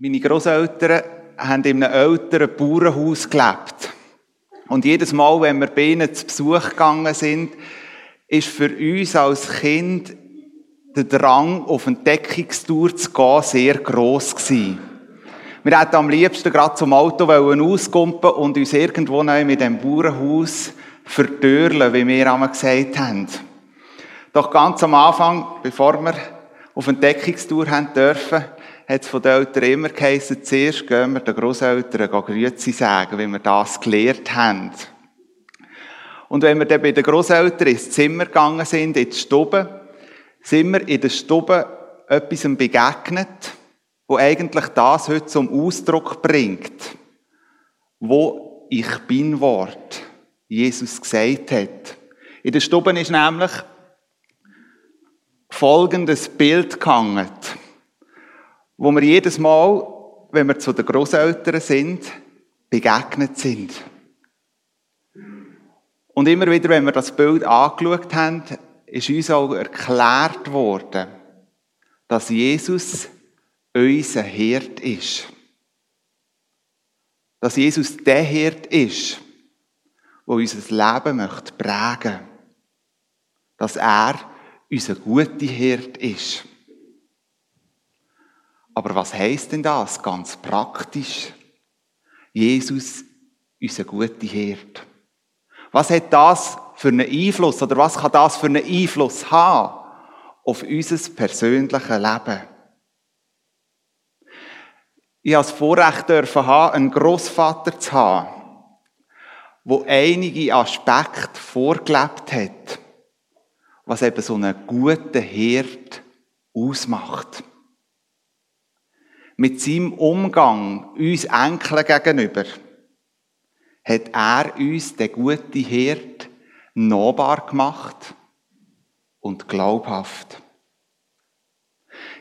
Meine Großeltern haben in einem älteren Bauernhaus gelebt. Und jedes Mal, wenn wir bei ihnen zu Besuch gegangen sind, ist für uns als Kind der Drang, auf Entdeckungstour zu gehen, sehr gross gewesen. Wir hätten am liebsten gerade zum Auto auskumpen und uns irgendwo neu mit dem Bauernhaus verdörlen, wie wir einmal gesagt haben. Doch ganz am Anfang, bevor wir auf Entdeckungstour haben dürfen, hat es von den Eltern immer geheißen, zuerst gehen wir den Großeltern Grüezi sagen, wie wir das gelehrt haben. Und wenn wir dann bei den Großeltern ins Zimmer gegangen sind, in die Stube, sind wir in der Stube etwas begegnet, wo eigentlich das heute zum Ausdruck bringt, wo ich bin Wort Jesus gesagt hat. In der Stube ist nämlich folgendes Bild gehangen wo wir jedes Mal, wenn wir zu den Großeltern sind, begegnet sind. Und immer wieder, wenn wir das Bild angeschaut haben, ist uns auch erklärt worden, dass Jesus unser Herd ist. Dass Jesus der Herd ist, wo unser Leben möchte prägen. Dass er unser guter Herd ist. Aber was heißt denn das ganz praktisch? Jesus, unser guter Hirt. Was hat das für einen Einfluss oder was kann das für einen Einfluss haben auf unser persönliches Leben? Ich habe das Vorrecht haben, einen Großvater zu haben, wo einige Aspekte vorgelebt hat, was eben so einen guten Hirt ausmacht mit seinem Umgang uns Enkeln gegenüber, hat er uns den guten Hirt nahbar gemacht und glaubhaft.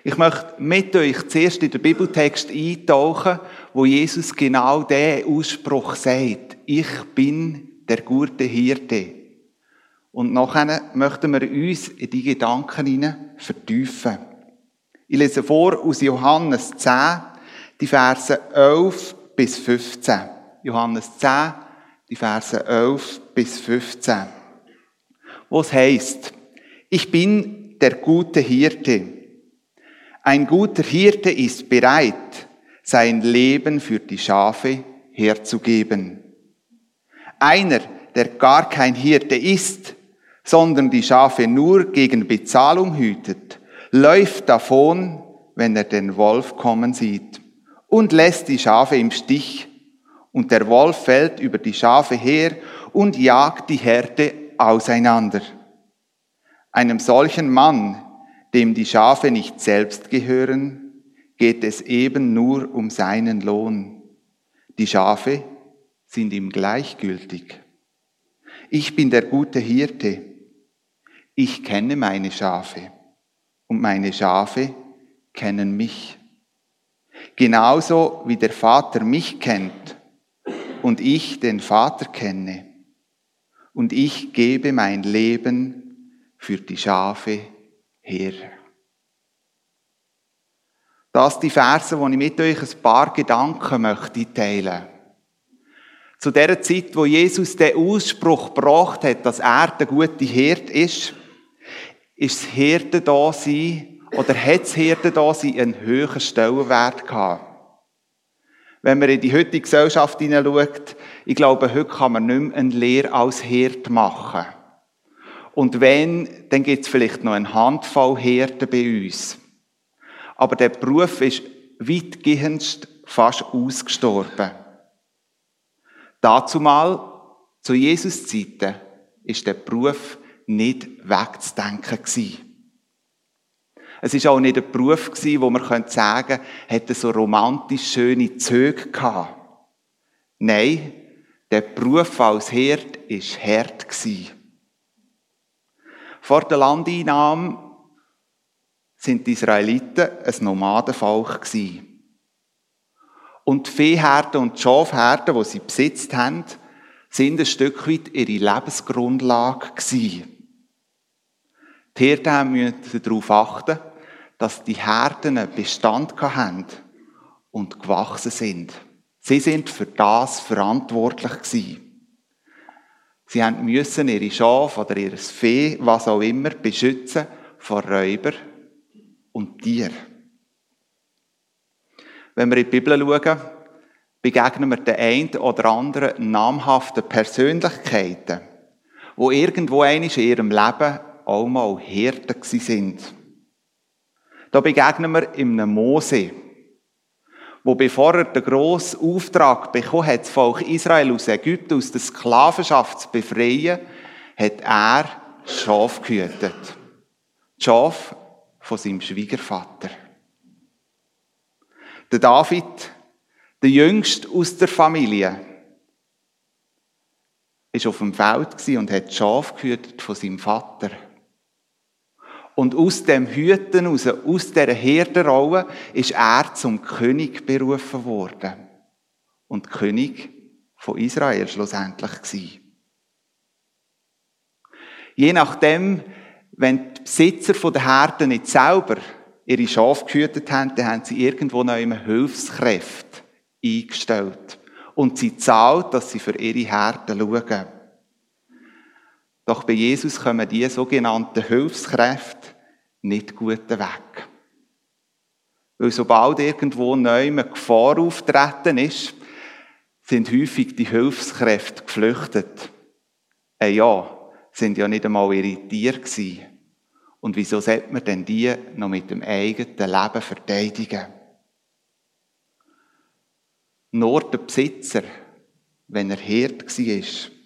Ich möchte mit euch zuerst in den Bibeltext eintauchen, wo Jesus genau den Ausspruch sagt. Ich bin der gute Hirte. Und nachher möchten wir uns in die Gedanken vertiefen. Ich lese vor aus Johannes 10, die Verse 11 bis 15. Johannes 10, die Verse 11 bis 15. Wo es heißt, ich bin der gute Hirte. Ein guter Hirte ist bereit, sein Leben für die Schafe herzugeben. Einer, der gar kein Hirte ist, sondern die Schafe nur gegen Bezahlung hütet, läuft davon, wenn er den Wolf kommen sieht, und lässt die Schafe im Stich. Und der Wolf fällt über die Schafe her und jagt die Herde auseinander. Einem solchen Mann, dem die Schafe nicht selbst gehören, geht es eben nur um seinen Lohn. Die Schafe sind ihm gleichgültig. Ich bin der gute Hirte. Ich kenne meine Schafe und meine Schafe kennen mich. Genauso wie der Vater mich kennt und ich den Vater kenne. Und ich gebe mein Leben für die Schafe her. Das die Verse, wo ich mit euch ein paar Gedanken möchte teilen. Zu der Zeit, wo Jesus den Ausspruch gebracht hat, dass er der gute Hirt ist, ist das Hirte da sein, oder hat das Hirte da sein einen höheren Stellenwert gehabt. Wenn man in die heutige Gesellschaft hineinschaut, ich glaube, heute kann man nicht mehr eine Lehre als Hirt machen. Und wenn, dann gibt es vielleicht noch eine Handvoll Hirten bei uns. Aber der Beruf ist weitgehend fast ausgestorben. Dazu mal, zu Jesus Zeiten, ist der Beruf nicht wegzudenken gewesen. Es ist auch nicht ein Beruf gewesen, wo man sagen könnte, hätte so romantisch schöne Züge gehabt. Nein, der Beruf als Herd ist hart gewesen. Vor der Landeinnahme sind die Israeliten ein Nomadenvolk gewesen. Und die Viehherden und die Schafherden, die sie besitzt haben, sind ein Stück weit ihre Lebensgrundlage gewesen. Die Hirten müssen darauf achten, dass die Herden Bestand haben und gewachsen sind. Sie sind für das verantwortlich gewesen. Sie müssen ihre Schafe oder ihr Fee, was auch immer, beschützen vor Räuber und Tier. Wenn wir in die Bibel schauen, begegnen wir den einen oder anderen namhaften Persönlichkeiten, wo irgendwo in ihrem Leben auch mal Hirten sind. Da begegnen wir einem Mose, wo bevor er den grossen Auftrag bekommen hat, das Volk Israel aus Ägypten, aus der Sklavenschaft zu befreien, hat er Schaf gehütet. Schaf von seinem Schwiegervater. Der David, der Jüngste aus der Familie, ist auf dem Feld und hat Schaf gehütet von seinem Vater. Und aus dem Hüten raus, aus dieser Herdenrolle, ist er zum König berufen worden. Und König von Israel schlussendlich gewesen. Je nachdem, wenn die Besitzer der Herden nicht selber ihre Schafe gehütet haben, dann haben sie irgendwo noch immer Hilfskräfte eingestellt. Und sie zahlt, dass sie für ihre Herden schauen. Doch bei Jesus kommen die sogenannten Hilfskräfte nicht gut weg. Weil sobald irgendwo neu eine Gefahr auftreten ist, sind häufig die Hilfskräfte geflüchtet. Äh ja, sind ja nicht einmal irritiert gewesen. Und wieso sollte man denn die noch mit dem eigenen Leben verteidigen? Nur der Besitzer, wenn er Hirt war,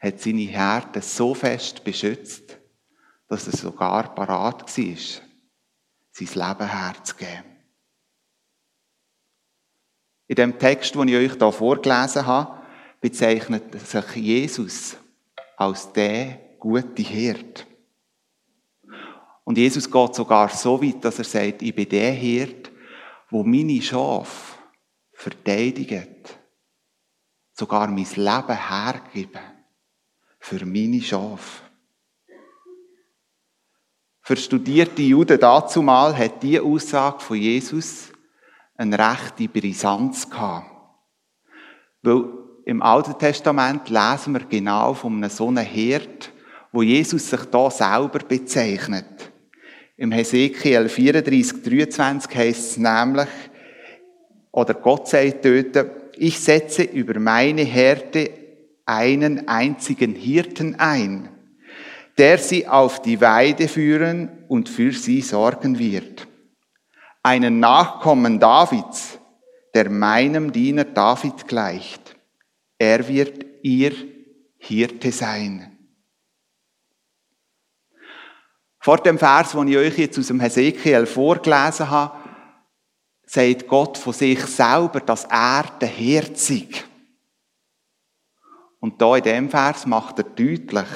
hat seine Herde so fest beschützt, dass er sogar parat war, sein Leben herzugeben. In dem Text, den ich euch hier vorgelesen habe, bezeichnet sich Jesus als der gute Hirt. Und Jesus geht sogar so weit, dass er sagt, ich bin der Hirt, wo meine Schafe verteidigt, sogar mein Leben hergeben für meine Schafe. Für studierte Juden dazumal hat diese Aussage von Jesus eine rechte Brisanz gehabt. Weil im Alten Testament lesen wir genau von einem so einem Herd, wo Jesus sich da selber bezeichnet. Im Hesekiel 34, 23 heißt es nämlich, oder Gott sagt dort, ich setze über meine Herde einen einzigen Hirten ein, der sie auf die Weide führen und für sie sorgen wird. Einen Nachkommen Davids, der meinem Diener David gleicht. Er wird ihr Hirte sein. Vor dem Vers, den ich euch jetzt aus dem Hesekiel vorgelesen habe, sagt Gott von sich selber, dass er der sei. Und da in dem Vers macht er deutlich,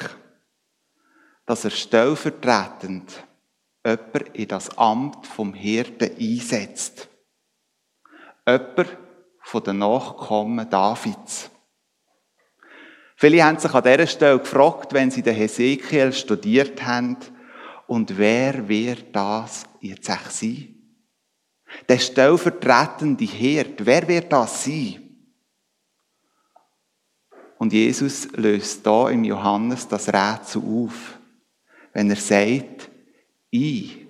dass er stellvertretend jemand in das Amt vom Hirten einsetzt. Jemand von den Nachkommen Davids. Viele haben sich an dieser Stelle gefragt, wenn sie den Hesekiel studiert haben, und wer wird das jetzt sein? Der stellvertretende Hirt, wer wird das sein? Und Jesus löst da im Johannes das Rätsel auf, wenn er sagt, ich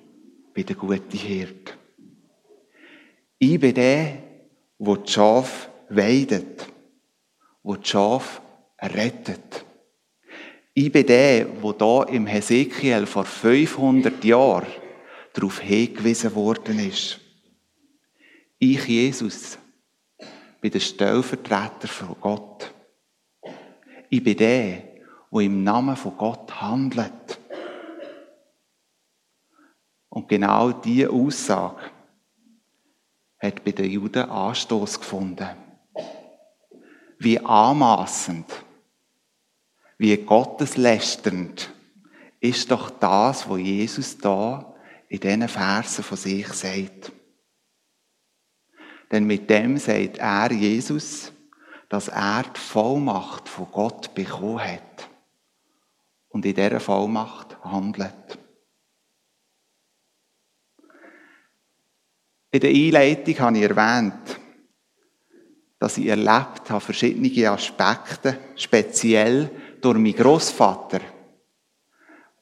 bin der gute Hirt. Ich bin der, der die Schafe weidet, der die Schafe rettet. Ich bin der, der da im Hesekiel vor 500 Jahren darauf hingewiesen worden ist. Ich, Jesus, bin der Stellvertreter von Gott. Ich bin der, der im Namen von Gott handelt. Und genau diese Aussage hat bei den Juden Anstoß gefunden. Wie anmaßend, wie gotteslästernd ist doch das, was Jesus da in diesen Versen von sich sagt. Denn mit dem sagt er Jesus, dass er die Vollmacht von Gott bekommen hat und in dieser Vollmacht handelt. In der Einleitung habe ich erwähnt, dass ich erlebt habe, verschiedene Aspekte, speziell durch meinen Großvater,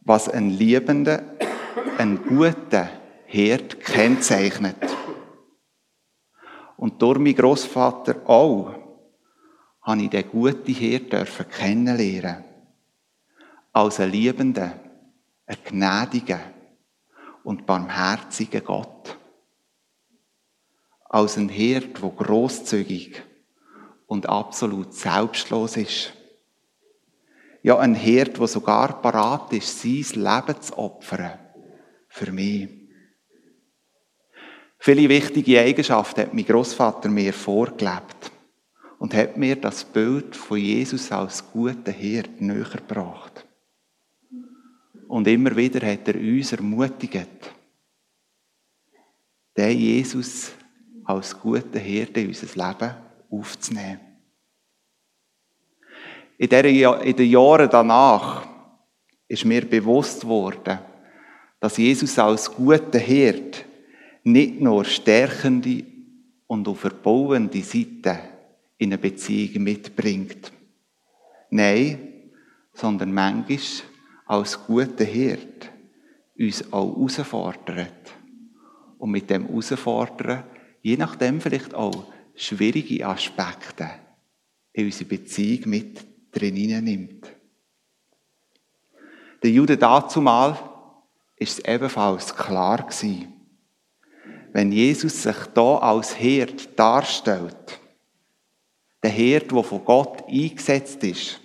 was einen liebenden, einen guten Herd kennzeichnet. Und durch meinen Großvater auch habe ich den guten Herd dürfen kennenlernen. Als einen liebenden, einen gnädigen und barmherzigen Gott. Als ein Herd, der großzügig und absolut selbstlos ist. Ja, ein Herd, der sogar parat ist, sein Leben zu opfern. Für mich. Viele wichtige Eigenschaften hat mein Großvater mir vorgelebt und hat mir das Bild von Jesus als guter Herd näher gebracht. Und immer wieder hat er uns ermutigt, den Jesus als guten Herd in unser Leben aufzunehmen. In, den Jahren danach ist mir bewusst worden, dass Jesus als guter Herd nicht nur stärkende und auch verbauende Seiten in eine Beziehung mitbringt. Nein, sondern manchmal als guter Herd uns auch herausfordert. Und mit dem Herausfordern, je nachdem vielleicht auch schwierige Aspekte in unsere Beziehung mit drin nimmt. Der Jude dazumal ist es ebenfalls klar gewesen, wenn Jesus sich da als Herd darstellt, der Herd, der von Gott eingesetzt ist,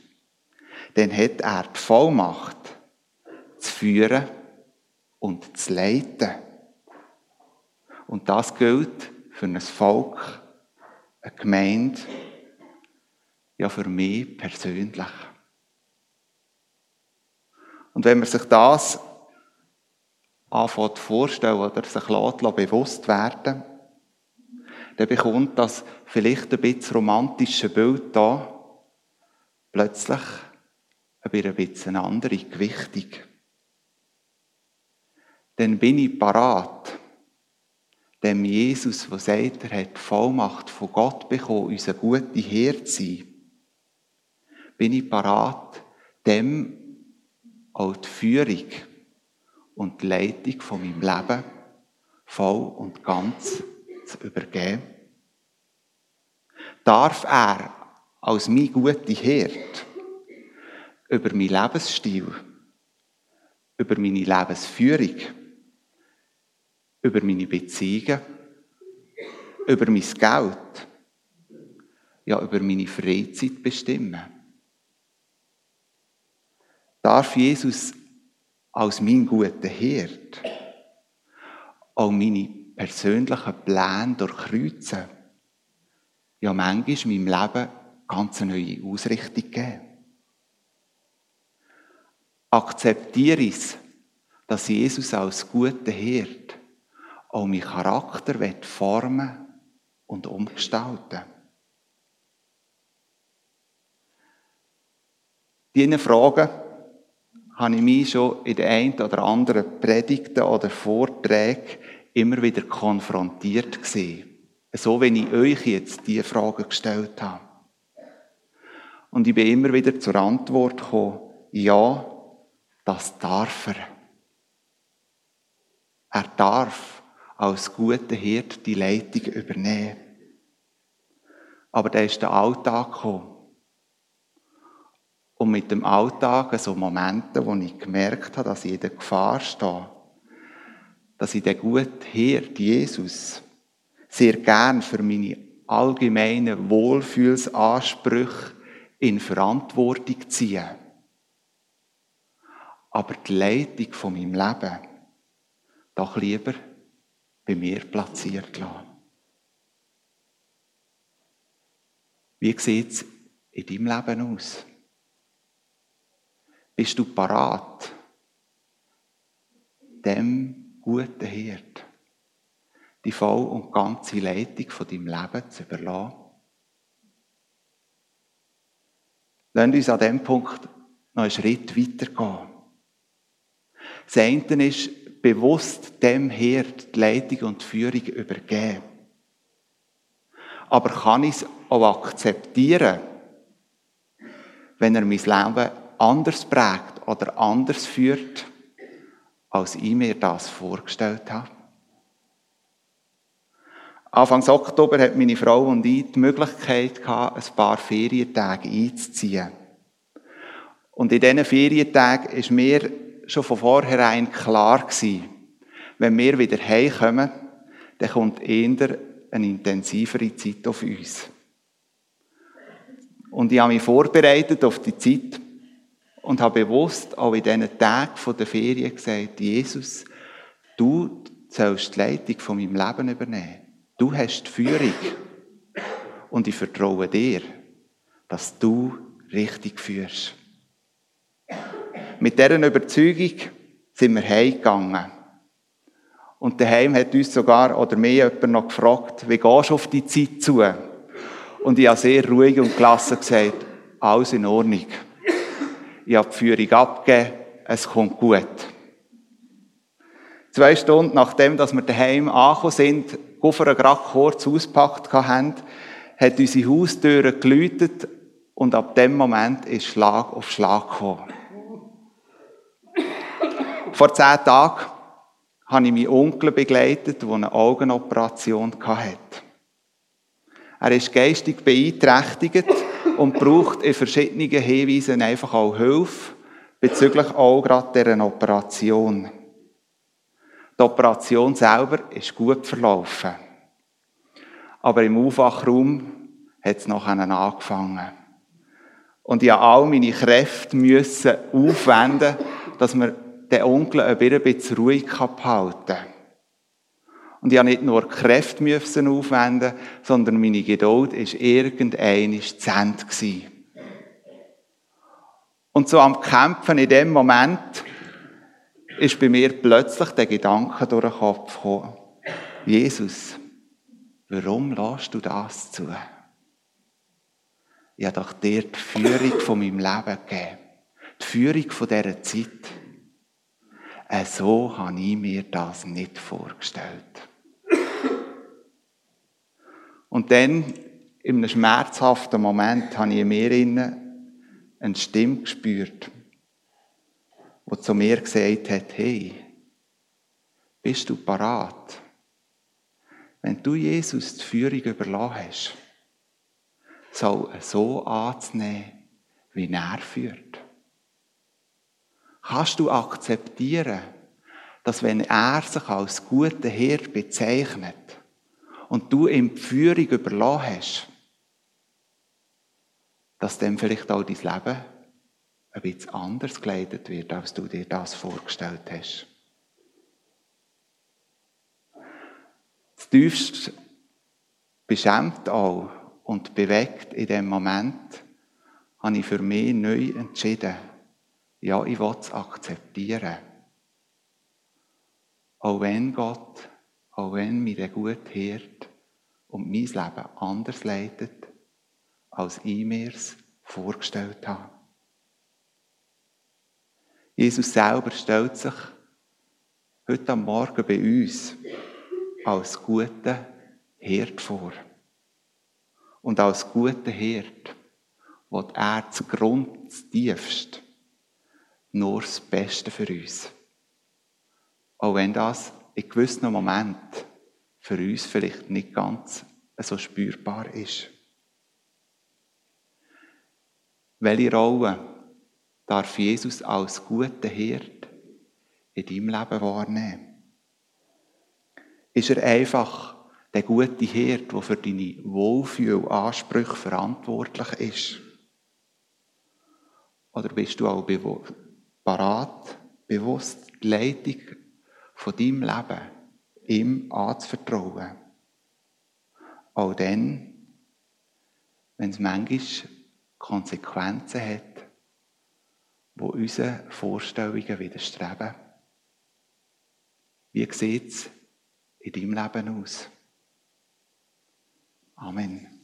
dann hat er die Vollmacht, zu führen und zu leiten. Und das gilt für ein Volk, eine Gemeinde, ja für mich persönlich. Und wenn man sich das anfängt vorstellen oder sich bewusst werden, dann bekommt das vielleicht ein bisschen romantische Bild da plötzlich ein bisschen eine andere Gewichtung. Dann bin ich parat, dem Jesus, der sagt, er hat Vollmacht von Gott bekommen, unser guter Herr zu sein, bin ich parat, dem auch die Führung und die Leitung von meinem Leben voll und ganz übergeben? Darf er als mein guter Herd über meinen Lebensstil, über meine Lebensführung, über meine Beziehungen, über mein Geld, ja, über meine Freizeit bestimmen? Darf Jesus als mein guter Herd auch meine persönlichen Pläne durchkreuzen, ja manchmal meinem Leben ganz eine neue Ausrichtung geben. Akzeptiere es, dass Jesus als guter Herd auch meinen Charakter formen und umgestalten Diese Fragen habe ich mich schon in den einen oder anderen Predigten oder Vorträgen immer wieder konfrontiert gesehen. So wie ich euch jetzt diese Frage gestellt habe. Und ich bin immer wieder zur Antwort gekommen, ja, das darf er. Er darf als guter Hirt die Leitung übernehmen. Aber da ist der Alltag gekommen. Und mit dem Alltag so Momente, wo ich gemerkt habe, dass ich in der Gefahr stehe, dass ich den guten Hirt, Jesus, sehr gern für meine allgemeinen Wohlfühlsansprüche in Verantwortung ziehe. Aber die Leitung von meinem Leben doch lieber bei mir platziert lassen. Wie sieht es in deinem Leben aus? Bist du parat, dem guten Hirt die voll und ganze Leitung von deinem Leben zu überlassen? Lass uns an diesem Punkt noch einen Schritt weitergehen. Das eine ist, bewusst dem Herd die Leitung und die Führung übergeben. Aber kann ich es auch akzeptieren, wenn er mein Leben anders prägt oder anders führt, als ich mir das vorgestellt habe? Anfang Oktober hat meine Frau und ich die Möglichkeit gehabt, ein paar Ferientage einzuziehen. Und in diesen Ferientagen ist mir schon von vornherein klar gewesen, wenn wir wieder heimkommen, dann kommt eher eine intensivere Zeit auf uns. Und ich habe mich vorbereitet auf die Zeit und habe bewusst auch in diesen Tagen der Ferien gesagt, Jesus, du sollst die Leitung von meinem Leben übernehmen. Du hast die Führung. Und ich vertraue dir, dass du richtig führst. Mit dieser Überzeugung sind wir heimgegangen. Und daheim hat uns sogar, oder mir jemand noch gefragt, wie gehst du auf die Zeit zu? Und ich habe sehr ruhig und gelassen gesagt, alles in Ordnung. Ich habe die Führung abgegeben, es kommt gut. Zwei Stunden nachdem dass wir daheim angekommen sind, Koffer gerade kurz auspackt haben, hat unsere Haustür geläutet und ab dem Moment ist Schlag auf Schlag gekommen. Vor zehn Tagen habe ich meinen Onkel begleitet, der eine Augenoperation hatte. Er ist geistig beeinträchtigt und braucht in verschiedenen Hinweisen einfach auch Hilfe bezüglich auch gerade dieser Operation. Die Operation selber ist gut verlaufen. Aber im Aufwachraum hat es noch angefangen. Und ich musste all meine Kräfte müssen aufwenden, dass man den Onkel ein bisschen ruhig behalten kann. Und ich habe nicht nur Kräfte müssen aufwenden, sondern meine Geduld war irgendein zu Ende. Und so am Kämpfen in dem Moment ist bei mir plötzlich der Gedanke durch den Kopf gekommen. Jesus, warum lässt du das zu? Ich habe doch dir die Führung von meinem Leben gegeben. Die Führung von dieser Zeit. Äh, so habe ich mir das nicht vorgestellt. Und dann, in einem schmerzhaften Moment, habe ich in mir eine Stimme gespürt wo zu mir gesagt hat, hey, bist du parat? Wenn du Jesus die Führung überlassen hast, soll er so anzunehmen, wie er führt. Kannst du akzeptieren, dass wenn er sich als guter Herr bezeichnet und du ihm die Führung überlassen hast, dass dem vielleicht auch dein Leben ein bisschen anders geleitet wird, als du dir das vorgestellt hast. Das tiefst beschämt auch und bewegt in dem Moment, habe ich für mich neu entschieden, ja, ich will es akzeptieren. Auch wenn Gott, auch wenn mir der gut hört und mein Leben anders leitet, als ich mir es vorgestellt habe. Jesus selber stellt sich heute am Morgen bei uns als guter Herd vor. Und als guter Herd wird er zu Grund, zu tiefst, nur das Beste für uns. Auch wenn das in gewissen Momenten für uns vielleicht nicht ganz so spürbar ist. Welche Rolle darf Jesus als guter Hirt in deinem Leben wahrnehmen? Ist er einfach der gute Hirt, der für deine Wohlfühlansprüche verantwortlich ist? Oder bist du auch parat, bewusst die Leitung von deinem Leben ihm anzuvertrauen? Auch dann, wenn es manchmal Konsequenzen hat, wo unseren Vorstellungen widerstreben. Wie sieht es in deinem Leben aus? Amen.